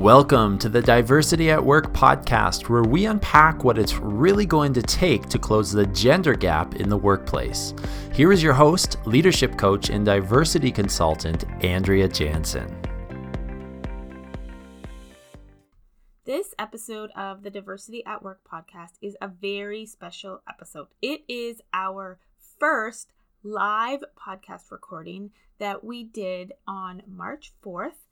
Welcome to the Diversity at Work podcast, where we unpack what it's really going to take to close the gender gap in the workplace. Here is your host, leadership coach, and diversity consultant, Andrea Jansen. This episode of the Diversity at Work podcast is a very special episode. It is our first live podcast recording that we did on March 4th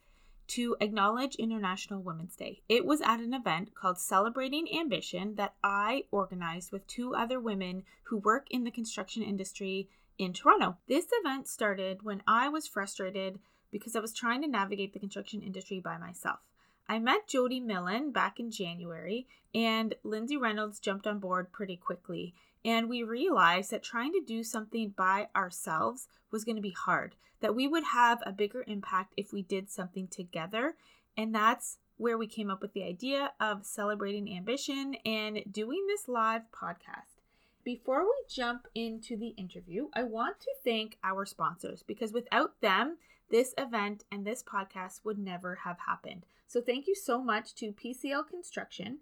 to acknowledge International Women's Day. It was at an event called Celebrating Ambition that I organized with two other women who work in the construction industry in Toronto. This event started when I was frustrated because I was trying to navigate the construction industry by myself. I met Jody Millen back in January, and Lindsay Reynolds jumped on board pretty quickly. And we realized that trying to do something by ourselves was going to be hard, that we would have a bigger impact if we did something together. And that's where we came up with the idea of celebrating ambition and doing this live podcast. Before we jump into the interview, I want to thank our sponsors because without them, this event and this podcast would never have happened. So, thank you so much to PCL Construction,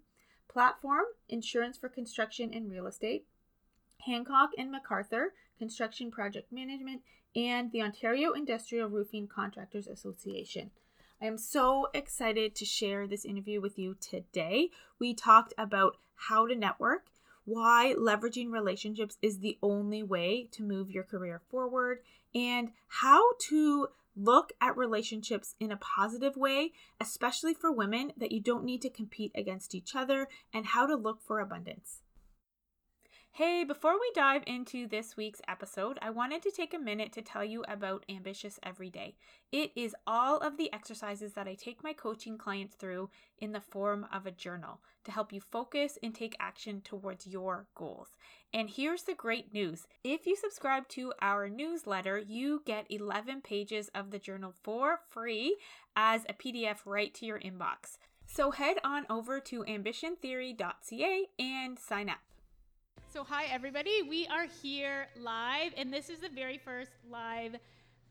Platform Insurance for Construction and Real Estate, Hancock and MacArthur Construction Project Management, and the Ontario Industrial Roofing Contractors Association. I am so excited to share this interview with you today. We talked about how to network, why leveraging relationships is the only way to move your career forward, and how to look at relationships in a positive way, especially for women, that you don't need to compete against each other, and how to look for abundance. Hey, before we dive into this week's episode, I wanted to take a minute to tell you about Ambitious Every Day. It is all of the exercises that I take my coaching clients through in the form of a journal to help you focus and take action towards your goals. And here's the great news if you subscribe to our newsletter, you get 11 pages of the journal for free as a PDF right to your inbox. So head on over to ambitiontheory.ca and sign up. So, hi, everybody. We are here live, and this is the very first live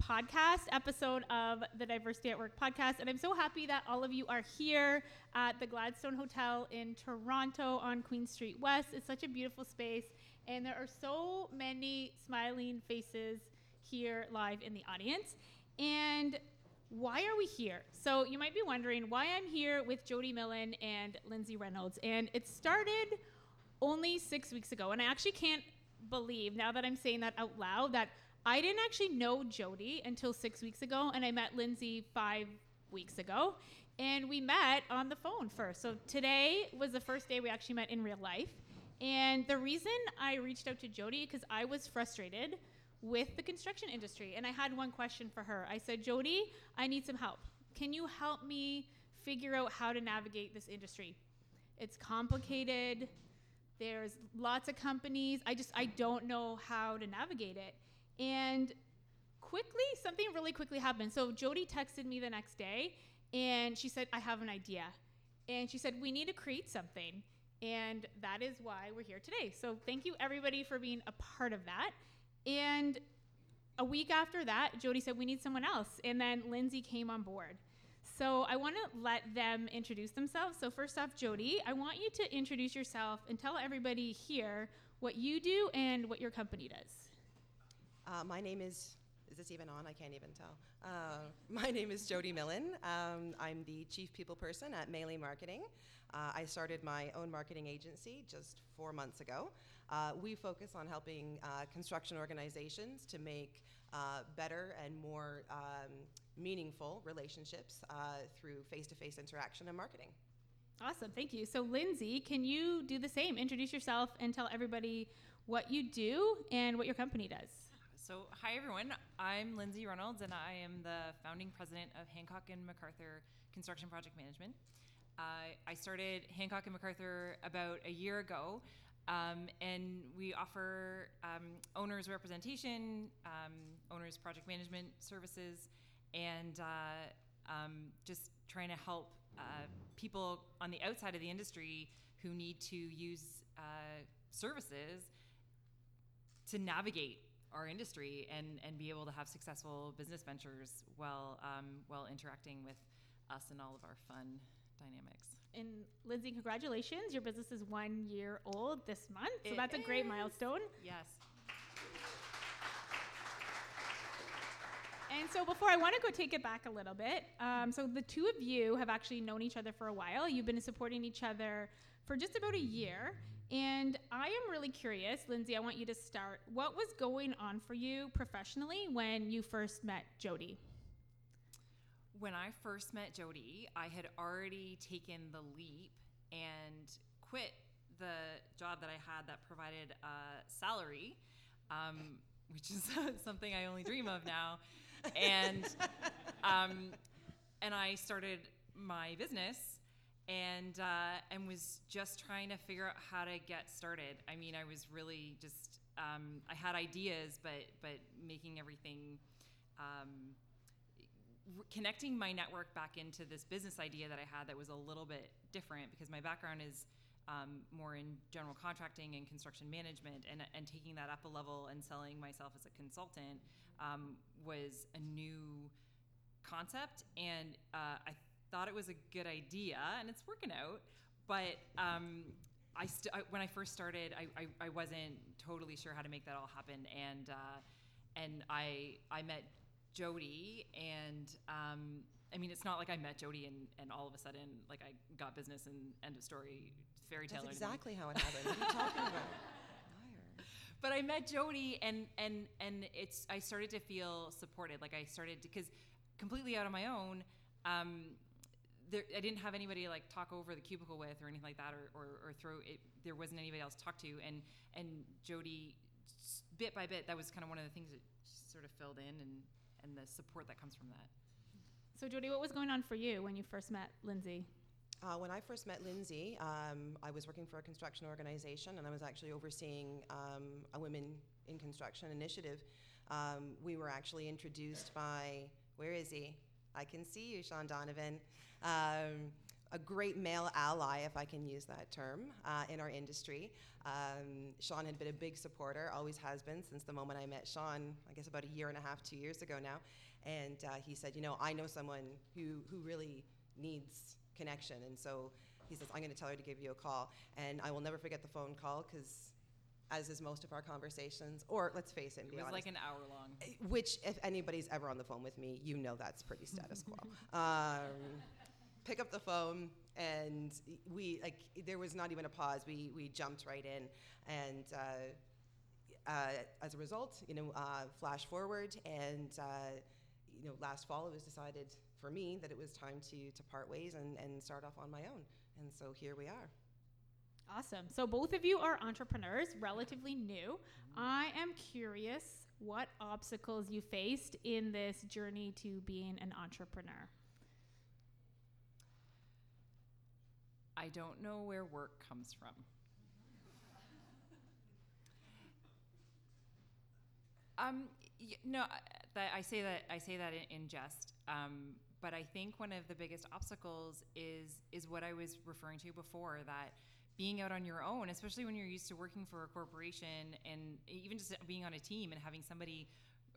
podcast episode of the Diversity at Work podcast. And I'm so happy that all of you are here at the Gladstone Hotel in Toronto on Queen Street West. It's such a beautiful space, and there are so many smiling faces here live in the audience. And why are we here? So, you might be wondering why I'm here with Jody Millen and Lindsay Reynolds. And it started only six weeks ago. And I actually can't believe now that I'm saying that out loud that I didn't actually know Jody until six weeks ago, and I met Lindsay five weeks ago. And we met on the phone first. So today was the first day we actually met in real life. And the reason I reached out to Jody because I was frustrated with the construction industry. And I had one question for her. I said, Jody, I need some help. Can you help me figure out how to navigate this industry? It's complicated. There's lots of companies. I just I don't know how to navigate it. And quickly, something really quickly happened. So Jody texted me the next day and she said, I have an idea. And she said, We need to create something. And that is why we're here today. So thank you everybody for being a part of that. And a week after that, Jody said, We need someone else. And then Lindsay came on board. So I want to let them introduce themselves. So first off, Jody, I want you to introduce yourself and tell everybody here what you do and what your company does. Uh, my name is. Is this even on? I can't even tell. Uh, my name is Jody Millen. Um, I'm the chief people person at Melee Marketing. Uh, I started my own marketing agency just four months ago. Uh, we focus on helping uh, construction organizations to make uh, better and more um, meaningful relationships uh, through face to face interaction and marketing. Awesome, thank you. So, Lindsay, can you do the same? Introduce yourself and tell everybody what you do and what your company does. So, hi everyone. I'm Lindsay Reynolds, and I am the founding president of Hancock and MacArthur Construction Project Management. Uh, I started Hancock and MacArthur about a year ago, um, and we offer um, owners representation, um, owners project management services, and uh, um, just trying to help uh, people on the outside of the industry who need to use uh, services to navigate our industry and, and be able to have successful business ventures while um, while interacting with us and all of our fun dynamics. And Lindsay, congratulations. Your business is one year old this month. So It that's a great milestone. Yes. And so before I want to go take it back a little bit, um, so the two of you have actually known each other for a while. You've been supporting each other for just about a year. And I am really curious, Lindsay, I want you to start. What was going on for you professionally when you first met Jody? When I first met Jody, I had already taken the leap and quit the job that I had that provided a salary, um, which is something I only dream of now. And um, and I started my business and uh, and was just trying to figure out how to get started. I mean, I was really just um, I had ideas, but but making everything. Um, connecting my network back into this business idea that I had that was a little bit different because my background is um, more in general contracting and construction management, and, and taking that up a level and selling myself as a consultant um, was a new concept, and uh, I thought it was a good idea, and it's working out. But um, I, st- I when I first started, I, I, I wasn't totally sure how to make that all happen, and uh, and I I met Jody, and um, I mean, it's not like I met Jody and, and all of a sudden, like I got business and end of story, fairy tale. That's exactly how it happened. What are you talking about? Liar. But I met Jody, and and and it's I started to feel supported. Like I started because completely out on my own. Um, there, I didn't have anybody to like talk over the cubicle with or anything like that, or, or, or throw it. There wasn't anybody else to talk to, and and Jody, bit by bit, that was kind of one of the things that sort of filled in, and and the support that comes from that. So, Jody, what was going on for you when you first met Lindsay? Uh, when I first met Lindsay, um, I was working for a construction organization, and I was actually overseeing um, a Women in Construction initiative. Um, we were actually introduced by, where is he? I can see you, Sean Donovan. A great male ally, if I can use that term, uh, in our industry. Um, Sean had been a big supporter, always has been since the moment I met Sean, I guess about a year and a half, two years ago now. And uh, he said, You know, I know someone who, who really needs connection. And so he says, I'm going to tell her to give you a call. And I will never forget the phone call because, as is most of our conversations, or let's face it, and It be was honest, like an hour long. which, if anybody's ever on the phone with me, you know that's pretty status quo. Um, pick up the phone, and we like there was not even a pause. We we jumped right in, and uh, uh, as a result, you know, uh, flash forward, and uh, you know, last fall it was decided for me that it was time to to part ways and and start off on my own, and so here we are. Awesome. So, both of you are entrepreneurs, relatively new. I am curious what obstacles you faced in this journey to being an entrepreneur. I don't know where work comes from. Um, no, I- I say that I say that in, in jest. Um, but I think one of the biggest obstacles is is what I was referring to before that being out on your own, especially when you're used to working for a corporation and even just being on a team and having somebody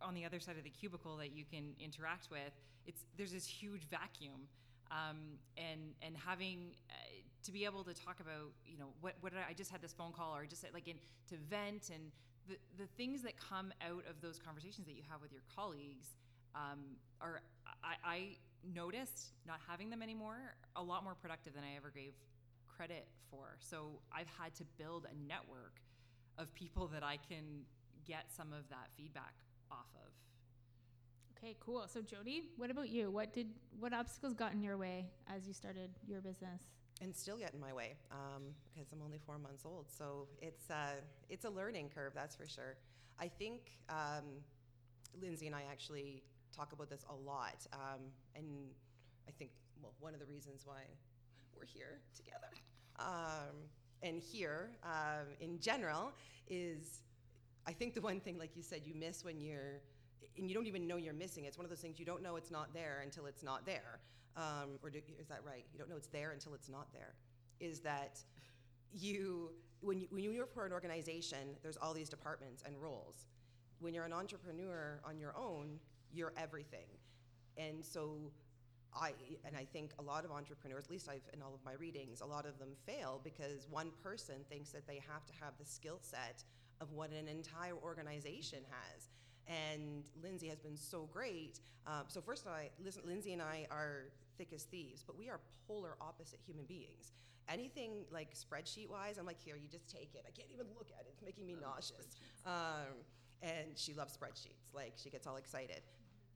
on the other side of the cubicle that you can interact with, it's there's this huge vacuum. Um, and and having uh, to be able to talk about you know what what I, I just had this phone call or just like in to vent and the the things that come out of those conversations that you have with your colleagues um, are I, I noticed not having them anymore a lot more productive than I ever gave credit for. So I've had to build a network of people that I can get some of that feedback off of. Okay, cool. So, Jody, what about you? What did what obstacles got in your way as you started your business? and still get in my way um, because I'm only four months old. So it's uh, it's a learning curve, that's for sure. I think um, Lindsay and I actually talk about this a lot, um, and I think well, one of the reasons why we're here together um, and here um, in general is I think the one thing, like you said, you miss when you're and you don't even know you're missing. It's one of those things you don't know it's not there until it's not there. Um, or do, is that right? You don't know it's there until it's not there. Is that you when you when you work for an organization, there's all these departments and roles. When you're an entrepreneur on your own, you're everything, and so I and I think a lot of entrepreneurs, at least I've in all of my readings, a lot of them fail because one person thinks that they have to have the skill set of what an entire organization has. And Lindsay has been so great. Um, so first, I listen. Lindsay and I are thick as thieves, but we are polar opposite human beings. Anything like spreadsheet wise, I'm like, here, you just take it. I can't even look at it. It's making me nauseous. Um, and she loves spreadsheets. Like she gets all excited.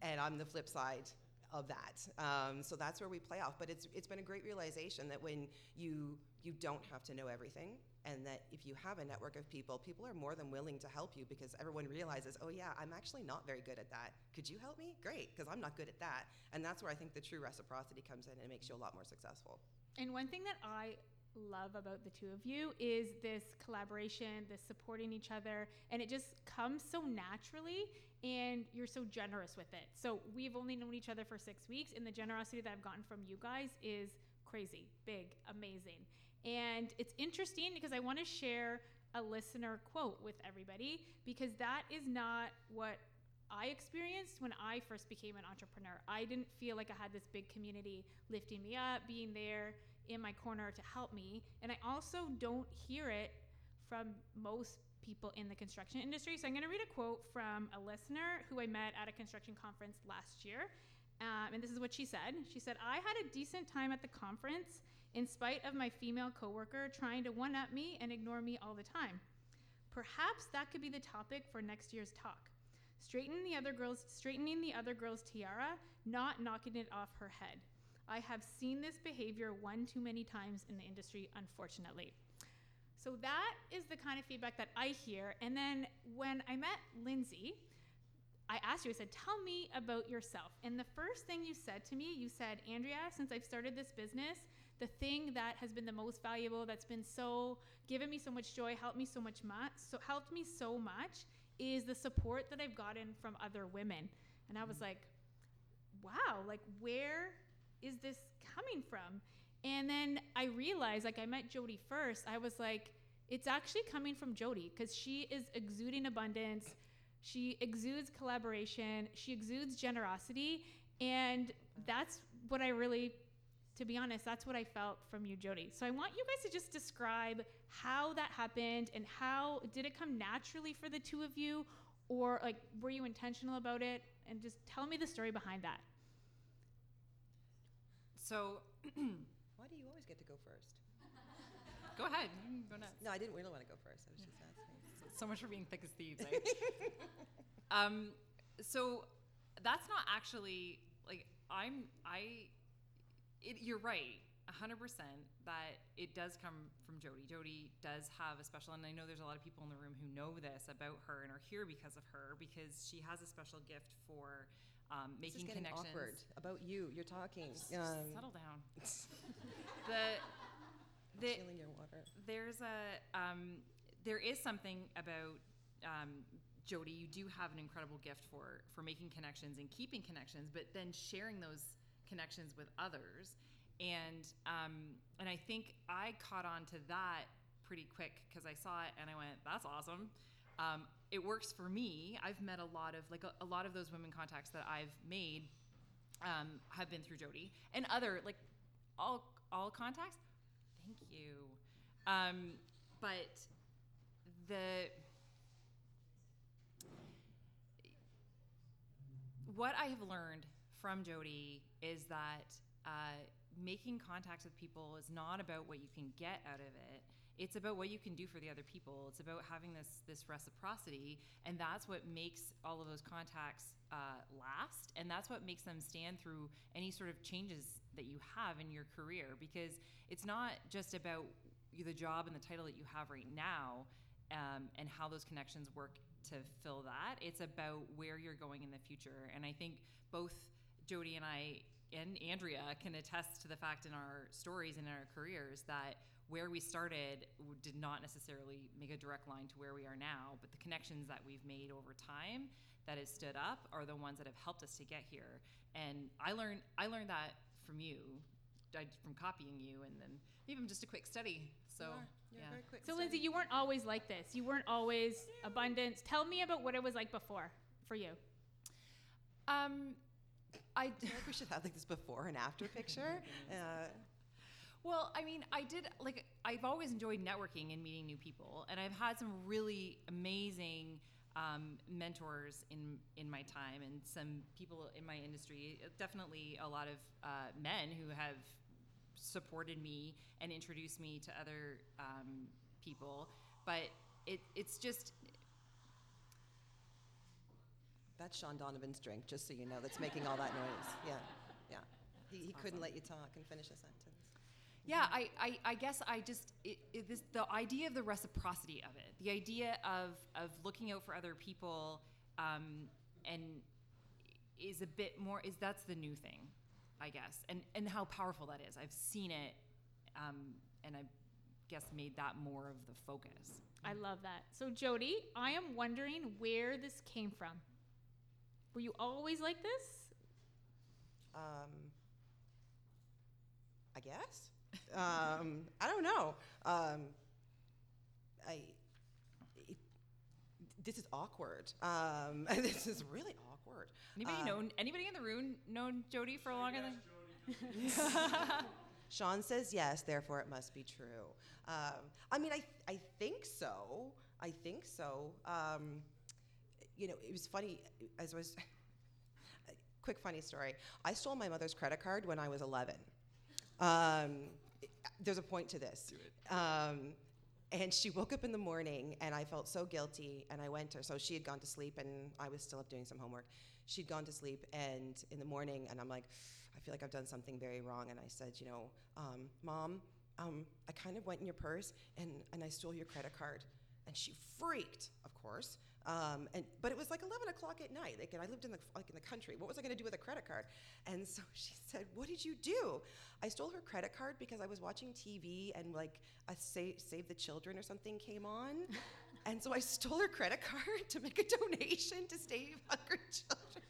And I'm the flip side of that. Um, so that's where we play off. But it's it's been a great realization that when you you don't have to know everything, and that if you have a network of people, people are more than willing to help you because everyone realizes, oh yeah, I'm actually not very good at that. Could you help me? Great, because I'm not good at that. And that's where I think the true reciprocity comes in and it makes you a lot more successful. And one thing that I love about the two of you is this collaboration, this supporting each other, and it just comes so naturally and you're so generous with it. So we've only known each other for six weeks, and the generosity that I've gotten from you guys is crazy, big, amazing. And it's interesting because I want to share a listener quote with everybody because that is not what I experienced when I first became an entrepreneur. I didn't feel like I had this big community lifting me up, being there in my corner to help me. And I also don't hear it from most people in the construction industry. So I'm going to read a quote from a listener who I met at a construction conference last year. Um, and this is what she said. She said, I had a decent time at the conference in spite of my female coworker trying to one up me and ignore me all the time. Perhaps that could be the topic for next year's talk. Straightening the other girl's straightening the other girl's tiara, not knocking it off her head. I have seen this behavior one too many times in the industry, unfortunately. So that is the kind of feedback that I hear. And then when I met Lindsay, I asked you, I said, Tell me about yourself. And the first thing you said to me, you said, Andrea, since I've started this business, the thing that has been the most valuable, that's been so given me so much joy, helped me so much, so helped me so much, is the support that I've gotten from other women. And I was mm. like, wow, like where is this coming from? And then I realized, like, I met Jody first. I was like, it's actually coming from Jody because she is exuding abundance. She exudes collaboration. She exudes generosity. And that's what I really, to be honest, that's what I felt from you, Jody. So I want you guys to just describe how that happened and how did it come naturally for the two of you? Or, like, were you intentional about it? And just tell me the story behind that. So, Why do you always get to go first? go ahead. Go nuts. No, I didn't really want to go first. I was just asking. So much for being thick as thieves. eh? um, so that's not actually like I'm. I. It, you're right, hundred percent. That it does come from Jody. Jody does have a special, and I know there's a lot of people in the room who know this about her and are here because of her because she has a special gift for um, This is making getting connections. awkward about you. You're talking. Just Um, settle down. the the stealing your water. there's a um, there is something about um, Jody. You do have an incredible gift for for making connections and keeping connections, but then sharing those connections with others. And um, and I think I caught on to that pretty quick because I saw it and I went, "That's awesome." Um, it works for me. I've met a lot of like a, a lot of those women contacts that I've made um, have been through Jody and other like all all contacts. Thank you. Um, but the what I have learned from Jody is that uh, making contacts with people is not about what you can get out of it. It's about what you can do for the other people. It's about having this this reciprocity, and that's what makes all of those contacts uh, last, and that's what makes them stand through any sort of changes that you have in your career. Because it's not just about the job and the title that you have right now, um, and how those connections work to fill that. It's about where you're going in the future. And I think both Jody and I and Andrea can attest to the fact in our stories and in our careers that where we started did not necessarily make a direct line to where we are now, but the connections that we've made over time that has stood up are the ones that have helped us to get here. And I learned I learned that from you, from copying you, and then even just a quick study. So You. You're yeah. very quick So, study. Lindsay, you weren't always like this. You weren't always abundance. Tell me about what it was like before for you. Um, I I like we should have like this before and after picture. Uh, Well, I mean, I did like I've always enjoyed networking and meeting new people, and I've had some really amazing um, mentors in in my time, and some people in my industry. Definitely a lot of uh, men who have supported me and introduced me to other um, people. But it it's just that's Sean Donovan's drink, just so you know. That's making all that noise. Yeah, yeah. He, he couldn't let you talk and finish a sentence. Yeah, I, I, I guess I just it, it, this the idea of the reciprocity of it, the idea of of looking out for other people, um, and is a bit more is that's the new thing, I guess, and and how powerful that is. I've seen it, um, and I guess made that more of the focus. I love that. So, Jody, I am wondering where this came from. Were you always like this? Um, I guess. um, I don't know. Um, I. It, this is awkward. Um, this is really awkward. Anybody Uh, known anybody in the room known Jody for longer than? Sean says yes, therefore it must be true. Um, I mean, I, I think so. I think so. Um, you know, it was funny as I was. quick funny story. I stole my mother's credit card when I was 11. Um, there's a point to this. Do it. Um, and she woke up in the morning, and I felt so guilty. And I went to her. So she had gone to sleep, and I was still up doing some homework. She'd gone to sleep, and in the morning, and I'm like, I feel like I've done something very wrong. And I said, you know, um, Mom, um, I kind of went in your purse, and, and I stole your credit card. And she freaked, of course. Um, and but it was like 11 o'clock at night. Like, and I lived in the like in the country. What was I going to do with a credit card? And so she said, "What did you do?" I stole her credit card because I was watching TV and like a Save, Save the Children or something came on, and so I stole her credit card to make a donation to Save Hungry Children.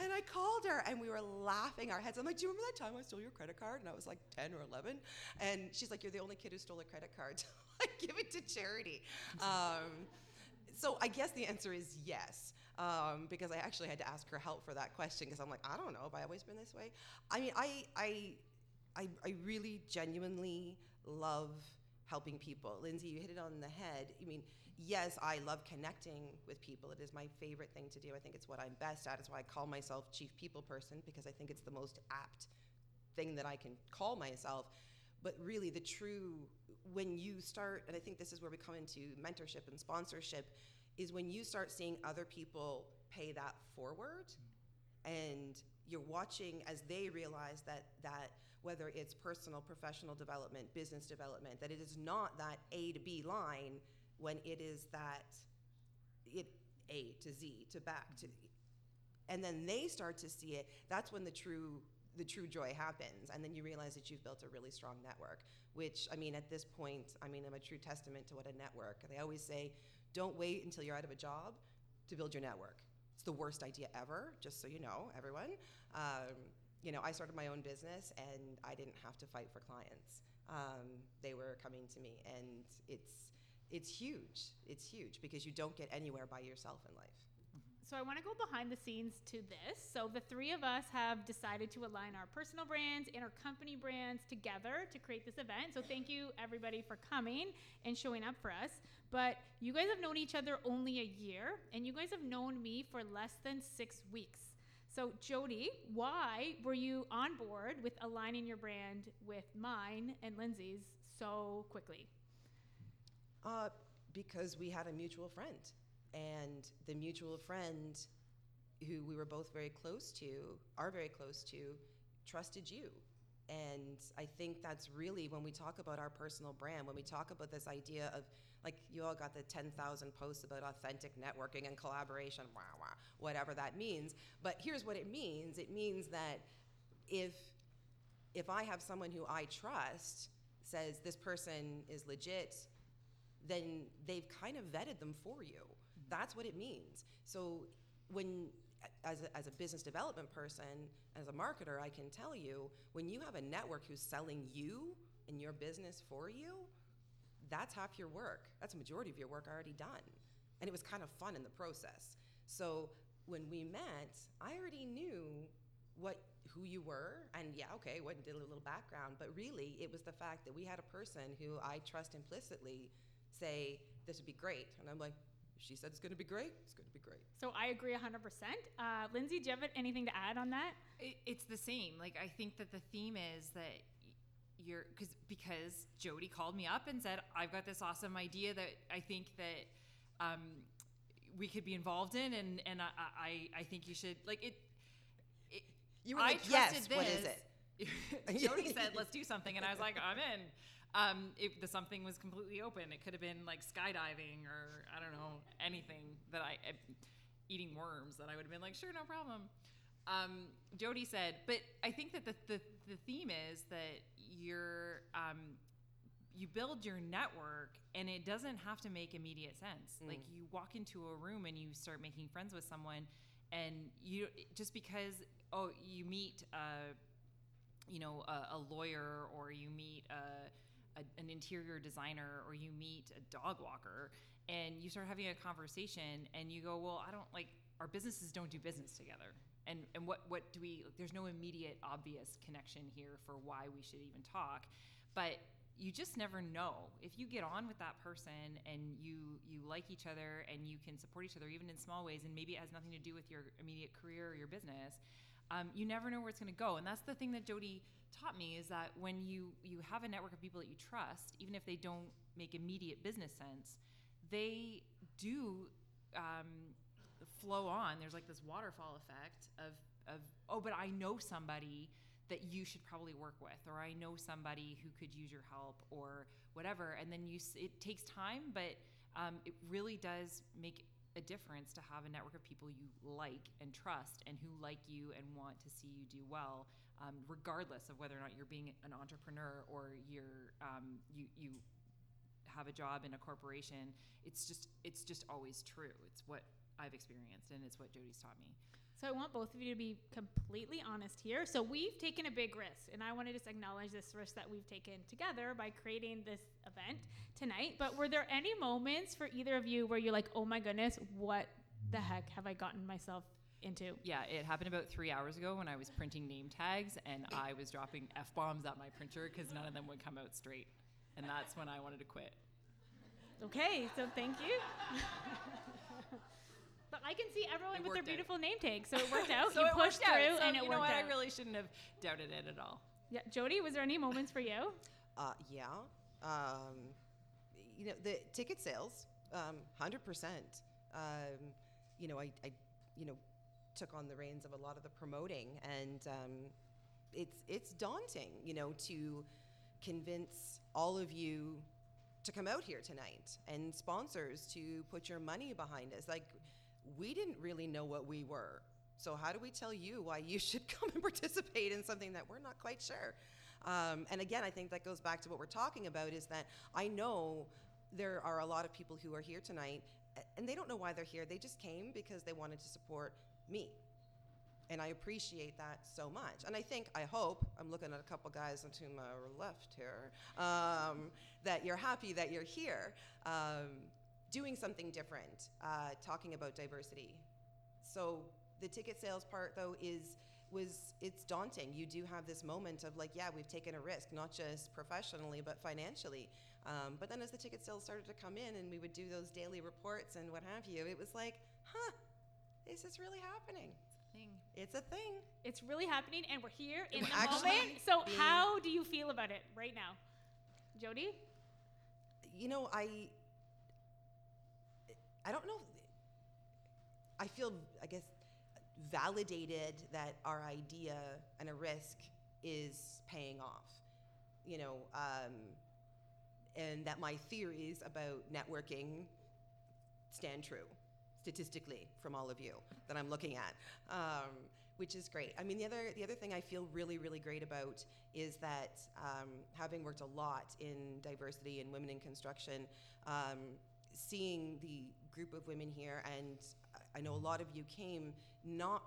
And I called her and we were laughing our heads. I'm like, Do you remember that time I stole your credit card? And I was like 10 or 11. And she's like, You're the only kid who stole a credit card. So I give it to charity. Um, so I guess the answer is yes, um, because I actually had to ask her help for that question because I'm like, I don't know, have I always been this way? I mean, I, I, I, I really genuinely love helping people. Lindsay, you hit it on the head. I mean, yes, I love connecting with people. It is my favorite thing to do. I think it's what I'm best at. It's why I call myself chief people person because I think it's the most apt thing that I can call myself. But really, the true, when you start, and I think this is where we come into mentorship and sponsorship, is when you start seeing other people pay that forward and you're watching as they realize that that whether it's personal professional development business development that it is not that a to b line when it is that it a to z to back to and then they start to see it that's when the true the true joy happens and then you realize that you've built a really strong network which i mean at this point i mean i'm a true testament to what a network they always say don't wait until you're out of a job to build your network. It's the worst idea ever just so you know everyone. Um, you know i started my own business and i didn't have to fight for clients. Um, they were coming to me and it's it's huge it's huge because you don't get anywhere by yourself in life So I want to go behind the scenes to this. So the three of us have decided to align our personal brands and our company brands together to create this event. So thank you everybody for coming and showing up for us. But you guys have known each other only a year and you guys have known me for less than 6 weeks. So Jody, why were you on board with aligning your brand with mine and Lindsay's so quickly? Uh, because we had a mutual friend, and the mutual friend, who we were both very close to, are very close to, trusted you. And I think that's really when we talk about our personal brand, when we talk about this idea of, like, you all got the 10,000 posts about authentic networking and collaboration, wah, wah, whatever that means. But here's what it means it means that if if I have someone who I trust says this person is legit, then they've kind of vetted them for you. That's what it means. So when as a, as a business development person, as a marketer, I can tell you when you have a network who's selling you and your business for you, that's half your work. That's a majority of your work already done. And it was kind of fun in the process. So when we met, I already knew what who you were and yeah okay what did a little background but really it was the fact that we had a person who i trust implicitly say this would be great and i'm like she said it's going to be great it's going to be great So I agree 100%. Uh, Lindsay, do you have anything to add on that? It, it's the same. Like I think that the theme is that you're because because Jody called me up and said I've got this awesome idea that I think that um, we could be involved in, and and I I, I think you should like it. it You were I like, "Yes, trusted what is this. Jody said, "Let's do something," and I was like, "I'm in." Um, it, the something was completely open. It could have been like skydiving or I don't know anything that I uh, eating worms that I would have been like, sure, no problem. Um, Jody said, but I think that the, the, the theme is that you're um, you build your network and it doesn't have to make immediate sense. Like you walk into a room and you start making friends with someone, and you just because oh you meet. Uh, you know a, a lawyer or you meet a, a, an interior designer or you meet a dog walker and you start having a conversation and you go well i don't like our businesses don't do business together. And and what what do we there's no immediate obvious connection here for why we should even talk but you just never know. If you get on with that person and you you like each other and you can support each other even in small ways and maybe it has nothing to do with your immediate career or your business um, you never know where it's going to go. And that's the thing that jody taught me is that when you you have a network of people that you trust even if they don't make immediate business sense they do um, flow on. There's like this waterfall effect of of oh but i know somebody that you should probably work with or i know somebody who could use your help or whatever. And then you it takes time but um, it really does make a difference to have a network of people you like and trust and who like you and want to see you do well um, regardless of whether or not you're being an entrepreneur or you're um, you you have a job in a corporation. It's just it's just always true. It's what i've experienced and it's what jody's taught me So I want both of you to be completely honest here. So we've taken a big risk, and I want to just acknowledge this risk that we've taken together by creating this event tonight. But were there any moments for either of you where you're like, "Oh my goodness, what the heck have I gotten myself into?" yeah it happened about three hours ago when i was printing name tags and i was dropping f-bombs at my printer because none of them would come out straight and that's when i wanted to quit Okay, so thank you. but I can see everyone It with their worked out. beautiful name tags, so it worked out. so you it pushed worked out. through, So, and it you know worked what out. i really shouldn't have doubted it at all yeah, Jody, was there any moments for you? Uh, yeah. Um, you know, the ticket sales, um, 100%. Um, you know, I, I, you know, took on the reins of a lot of the promoting and um, it's, it's daunting, you know, to convince all of you to come out here tonight and sponsors to put your money behind us. Like, we didn't really know what we were. So, how do we tell you why you should come and participate in something that we're not quite sure? Um, and again, I think that goes back to what we're talking about is that I know there are a lot of people who are here tonight and they don't know why they're here. They just came because they wanted to support me. And I appreciate that so much. And I think, I hope, I'm looking at a couple guys to my left here, um, that you're happy that you're here um, doing something different, uh, talking about diversity. So the ticket sales part, though, is was it's daunting. You do have this moment of like, yeah, we've taken a risk, not just professionally but financially. Um, but then as the ticket sales started to come in, and we would do those daily reports and what have you, it was like, huh, this is really happening? thing It's a thing. It's really happening, and we're here in the moment. So, how do you feel about it right now, Jody? you know, I I don't know. I feel, I guess, validated that our idea and a risk is paying off. You know, um, and that my theories about networking stand true statistically from all of you that I'm looking at, um, which is great. I mean, the other the other thing I feel really really great about is that um, having worked a lot in diversity and women in construction, um, seeing the group of women here, and I know a lot of you came not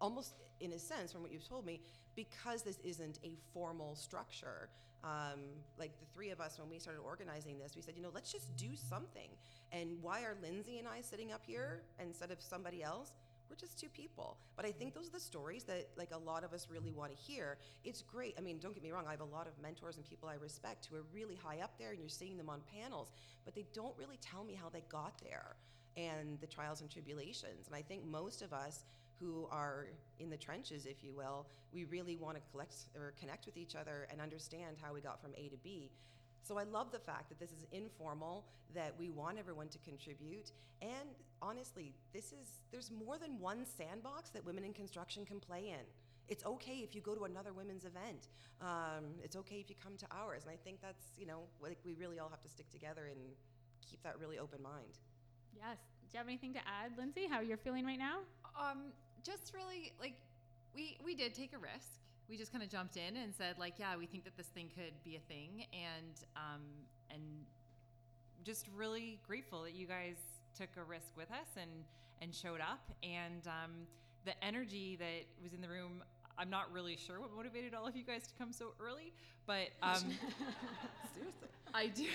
almost in a sense from what you've told me because this isn't a formal structure. Um, like the three of us when we started organizing this we said you know let's just do something. And why are lindsay and i sitting up here instead of somebody else we're just two people. But I think those are the stories that like a lot of us really mm-hmm. want to hear. It's great. I mean, don't get me wrong. I have a lot of mentors and people I respect who are really high up there, and you're seeing them on panels, but they don't really tell me how they got there and the trials and tribulations. And I think most of us who are in the trenches, if you will, we really want to collect or connect with each other and understand how we got from A to B. So I love the fact that this is informal, that we want everyone to contribute, and honestly, this is there's more than one sandbox that women in construction can play in. It's okay if you go to another women's event. Um, it's okay if you come to ours, and I think that's you know like we really all have to stick together and keep that really open mind. Yes. Do you have anything to add, Lindsay? How you're feeling right now? Um, just really like we we did take a risk. We just kind of jumped in and said like, yeah, we think that this thing could be a thing, and um, and just really grateful that you guys took a risk with us and and showed up. And um, the energy that was in the room, I'm not really sure what motivated all of you guys to come so early, but um, Seriously. I do.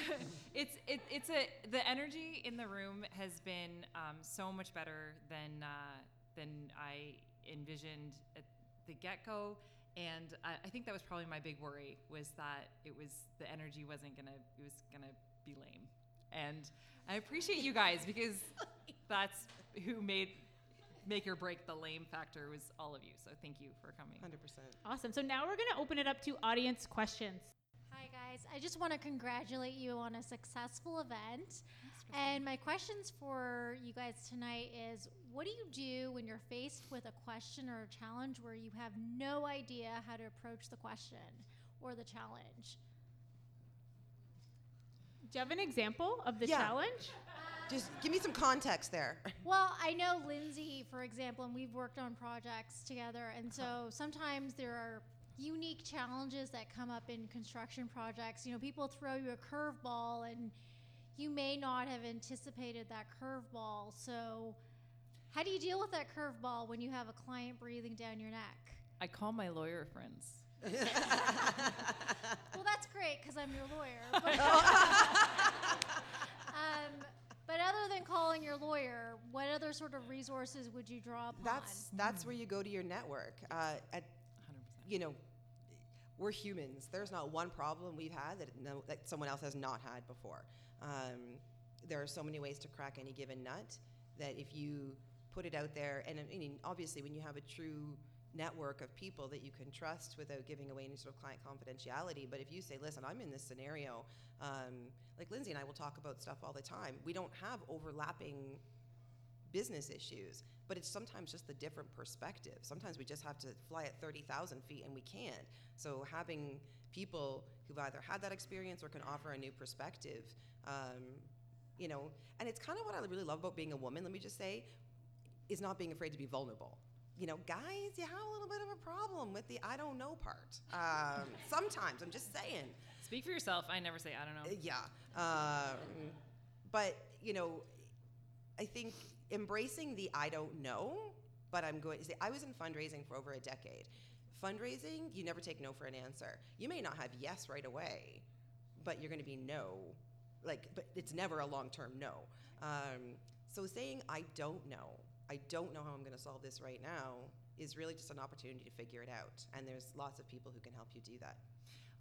It's it, it's a the energy in the room has been um, so much better than uh, than I envisioned at the get go, and I, I think that was probably my big worry was that it was the energy wasn't gonna it was gonna be lame, and I appreciate you guys because that's who made make or break the lame factor was all of you. So thank you for coming. Hundred percent. Awesome. So now we're going to open it up to audience questions. Hi, guys. I just want to congratulate you on a successful event. And my questions for you guys tonight is what do you do when you're faced with a question or a challenge where you have no idea how to approach the question or the challenge? Do you have an example of the Yeah. challenge? Just give me some context there. Well, I know Lindsay, for example, and we've worked on projects together. And so uh-huh. sometimes there are unique challenges that come up in construction projects. You know, people throw you a curveball and you may not have anticipated that curveball. So, how do you deal with that curveball when you have a client breathing down your neck? I call my lawyer friends. Well, that's great because I'm your lawyer. But, um, but other than calling your lawyer, what other sort of resources would you draw upon? That's that's where you go to your network. Uh, at 100%. you know, we're humans. There's not one problem we've had that no, that someone else has not had before. Um, there are so many ways to crack any given nut that if you put it out there, and I mean, obviously, when you have a true network of people that you can trust without giving away any sort of client confidentiality. But if you say, listen, I'm in this scenario, um, like Lindsay and I will talk about stuff all the time. We don't have overlapping business issues, but it's sometimes just the different perspective. Sometimes we just have to fly at 30,000 feet and we can't. So having people who've either had that experience or can offer a new perspective, um, you know, and it's kind of what I really love about being a woman, let me just say, is not being afraid to be vulnerable. You know, guys, you have a little bit of a problem with the I don't know part. Um, sometimes, I'm just saying. Speak for yourself. I never say I don't know. Uh, Yeah. Um, but, you know, I think embracing the I don't know, but I'm going to say, I was in fundraising for over a decade. Fundraising, you never take no for an answer. You may not have yes right away, but you're going to be no. Like, but it's never a long term no. Um, so saying I don't know, I don't know how I'm going to solve this right now is really just an opportunity to figure it out. And there's lots of people who can help you do that.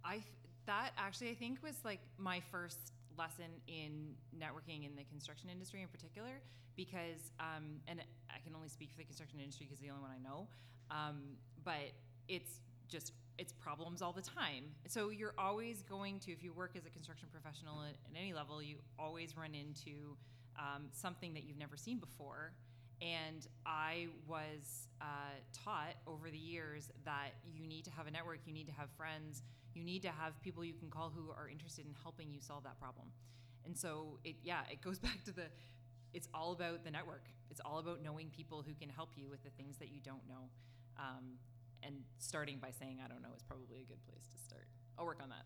I that actually I think was like my first lesson in networking in the construction industry in particular because um, and I can only speak for the construction industry because the only one I know um, but it's just it's problems all the time so you're always going to if you work as a construction professional at, at any level you always run into um, something that you've never seen before and I was uh, taught over the years that you need to have a network, you need to have friends, you need to have people you can call who are interested in helping you solve that problem. And so it, yeah, it goes back to the, it's all about the network. It's all about knowing people who can help you with the things that you don't know. Um, and starting by saying I don't know is probably a good place to start. I'll work on that.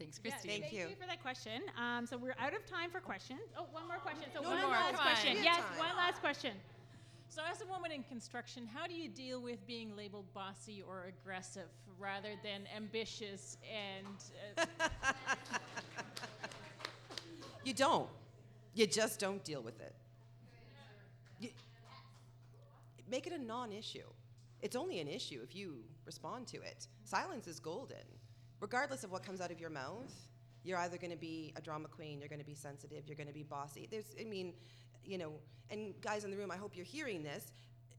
Thanks, guys. Thanks, Yeah, Christy. Thank you. for that question. Um, so we're out of time for questions. Oh, one more question. So No, one no, no, last on. question. Yes, time. one last question. So, as a woman in construction, how do you deal with being labeled bossy or aggressive rather than ambitious and uh, You don't. You just don't deal with it. You, make it a non-issue. It's only an issue if you respond to it. Silence is golden. Regardless of what comes out of your mouth, you're either going to be a drama queen, you're going to be sensitive, you're going to be bossy. There's, I mean, you know, and guys in the room, I hope you're hearing this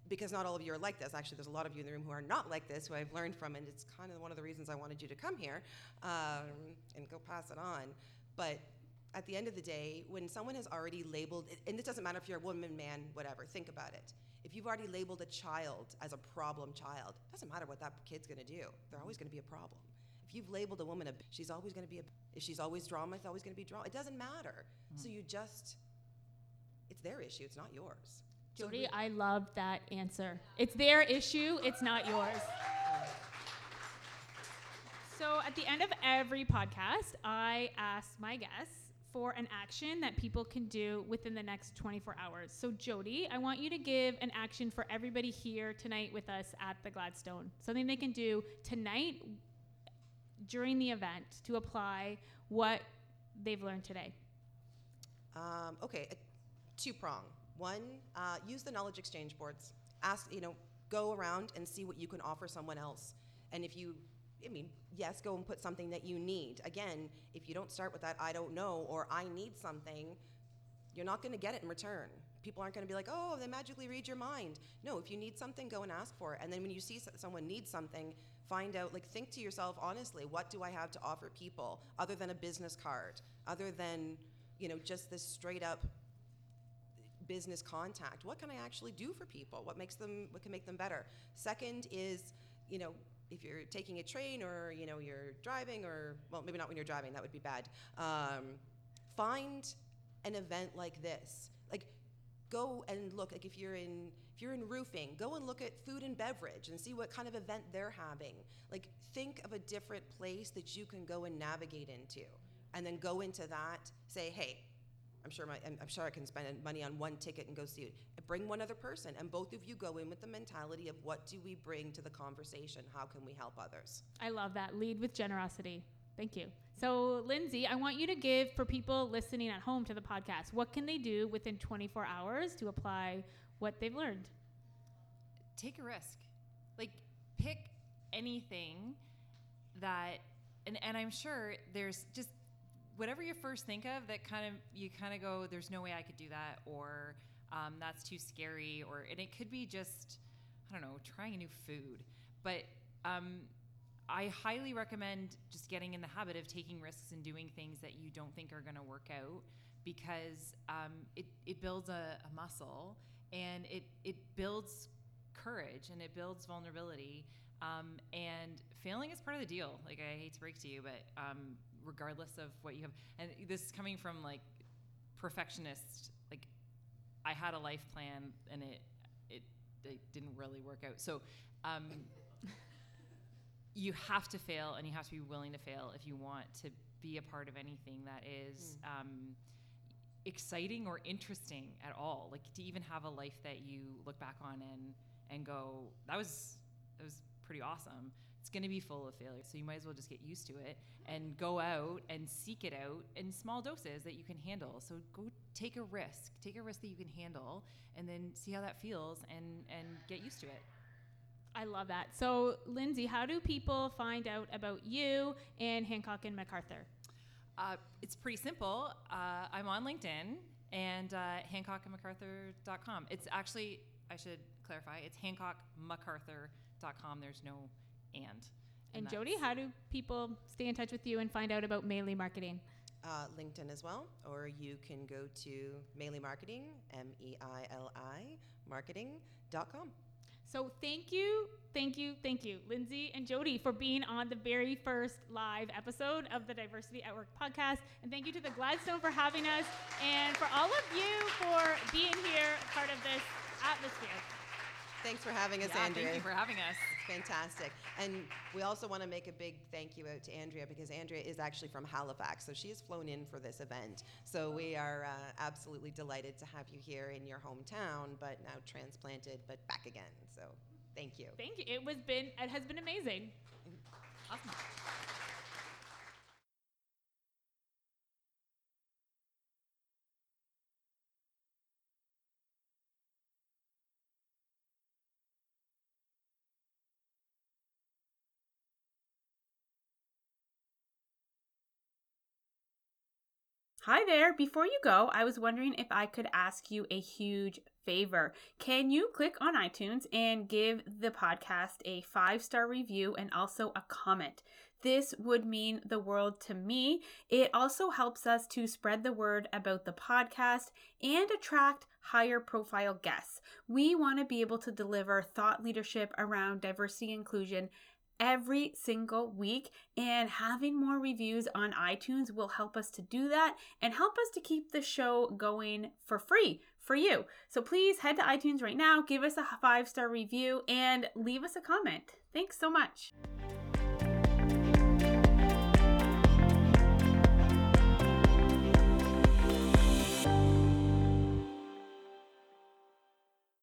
because not all of you are like this. Actually, there's a lot of you in the room who are not like this, who I've learned from, and it's kind of one of the reasons I wanted you to come here um, and go pass it on. But at the end of the day, when someone has already labeled, and it doesn't matter if you're a woman, man, whatever, think about it. If you've already labeled a child as a problem child, it doesn't matter what that kid's gonna do. They're always gonna be a problem. If you've labeled a woman a, she's always gonna be a, if she's always drama, it's always gonna be drama. It doesn't matter. So you just, it's their issue, it's not yours. So Jody, re- I love that answer. It's their issue, it's not yours. So at the end of every podcast, I ask my guests for an action that people can do within the next 24 hours. So Jody, I want you to give an action for everybody here tonight with us at the Gladstone. Something they can do tonight during the event to apply what they've learned today. Um, okay, two prong. One, uh, use the knowledge exchange boards. Ask, you know, go around and see what you can offer someone else. And if you, I mean, yes, go and put something that you need. Again, if you don't start with that, I don't know, or I need something, you're not going to get it in return. People aren't going to be like, oh, they magically read your mind. No, if you need something, go and ask for it. And then when you see someone needs something, find out, like, think to yourself honestly, what do I have to offer people other than a business card, other than, you know, just this straight up business contact? What can I actually do for people? What makes them, what can make them better? Second is, you know, if you're taking a train or, you know, you're driving or, well, maybe not when you're driving, that would be bad. Um, find an event like this. Go and look, like if you're in, if you're in roofing, go and look at food and beverage and see what kind of event they're having. Like, think of a different place that you can go and navigate into. And then go into that, say, hey, I'm sure my, I'm, I'm sure I can spend money on one ticket and go see it. Bring one other person, and both of you go in with the mentality of what do we bring to the conversation? How can we help others? I love that. Lead with generosity. Thank you. So, Lindsay, I want you to give for people listening at home to the podcast, what can they do within 24 hours to apply what they've learned? take a risk. Like pick anything that and, and I'm sure there's just whatever you first think of that kind of you kind of go, there's no way I could do that or um, that's too scary or and it could be just I don't know, trying a new food. But um, I highly recommend just getting in the habit of taking risks and doing things that you don't think are going to work out because um, it, it builds a, a muscle and it, it builds courage and it builds vulnerability. Um, and failing is part of the deal. Like, I hate to break to you, but um, regardless of what you have, and this is coming from like perfectionist, like, I had a life plan and it, it, it didn't really work out. So, um, you have to fail and you have to be willing to fail if you want to be a part of anything that is um, exciting or interesting at all. Like to even have a life that you look back on and and go that was that was pretty awesome. It's going to be full of failure so you might as well just get used to it and go out and seek it out in small doses that you can handle. So go take a risk. Take a risk that you can handle and then see how that feels and and get used to it I love that. So, Lindsay, how do people find out about you and Hancock and MacArthur? Uh, it's pretty simple. Uh, I'm on LinkedIn and uh, hancockandmacarthur.com. It's actually, I should clarify, it's hancockmacarthur.com. There's no and. And that's- Jody, how do people stay in touch with you and find out about Meili Marketing? Uh, LinkedIn as well, or you can go to Meili Marketing, M E I L I, marketing.com. So thank you, thank you, thank you, Lindsay and Jody, for being on the very first live episode of the Diversity at Work podcast. And thank you to the Gladstone for having us, and for all of you for being here, part of this atmosphere. Thanks for having us, Yeah, Andrea. thank you for having us. Fantastic. And we also want to make a big thank you out to Andrea because Andrea is actually from Halifax, so she has flown in for this event. So we are uh, absolutely delighted to have you here in your hometown, but now transplanted, but back again. So thank you. Thank you. It was been it has been amazing. Awesome. Hi there. Before you go, I was wondering if I could ask you a huge favor. Can you click on iTunes and give the podcast a five star review and also a comment? This would mean the world to me. It also helps us to spread the word about the podcast and attract higher profile guests. We want to be able to deliver thought leadership around diversity inclusion every single week and having more reviews on iTunes will help us to do that and help us to keep the show going for free for you. So please head to iTunes right now, give us a five star review, and leave us a comment. Thanks so much.